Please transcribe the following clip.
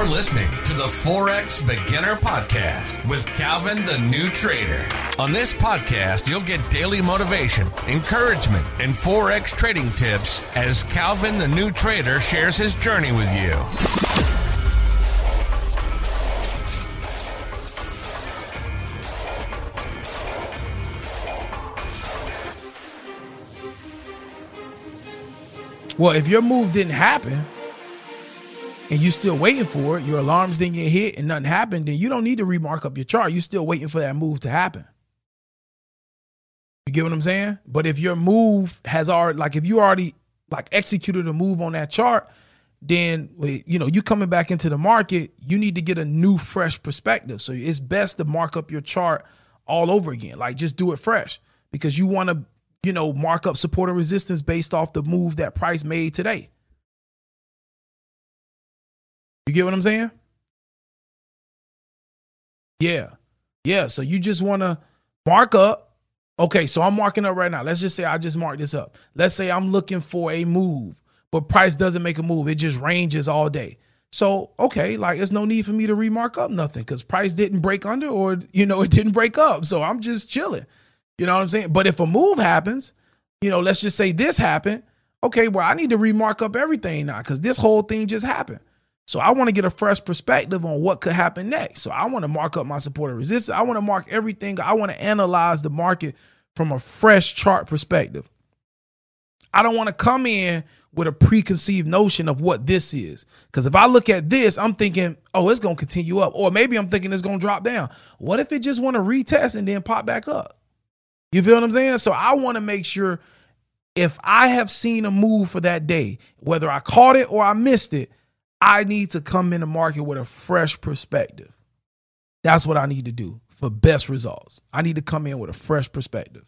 You're listening to the Forex Beginner Podcast with Calvin the New Trader. On this podcast, you'll get daily motivation, encouragement, and Forex trading tips as Calvin the New Trader shares his journey with you. Well, if your move didn't happen and you're still waiting for it, your alarms didn't get hit and nothing happened, then you don't need to remark up your chart. You're still waiting for that move to happen. You get what I'm saying? But if your move has already, like, if you already like executed a move on that chart, then you know you coming back into the market, you need to get a new, fresh perspective. So it's best to mark up your chart all over again. Like, just do it fresh because you want to you know, mark up support and resistance based off the move that price made today. You get what I'm saying? Yeah. Yeah. So you just want to mark up. Okay. So I'm marking up right now. Let's just say I just marked this up. Let's say I'm looking for a move, but price doesn't make a move. It just ranges all day. So, okay, like there's no need for me to remark up nothing because price didn't break under or, you know, it didn't break up. So I'm just chilling. You know what I'm saying? But if a move happens, you know, let's just say this happened. Okay, well, I need to remark up everything now because this whole thing just happened. So I want to get a fresh perspective on what could happen next. So I want to mark up my support and resistance. I want to mark everything. I want to analyze the market from a fresh chart perspective. I don't want to come in with a preconceived notion of what this is. Because if I look at this, I'm thinking, oh, it's going to continue up. Or maybe I'm thinking it's going to drop down. What if it just want to retest and then pop back up? You feel what I'm saying? So I want to make sure if I have seen a move for that day, whether I caught it or I missed it, I need to come in the market with a fresh perspective. That's what I need to do for best results. I need to come in with a fresh perspective.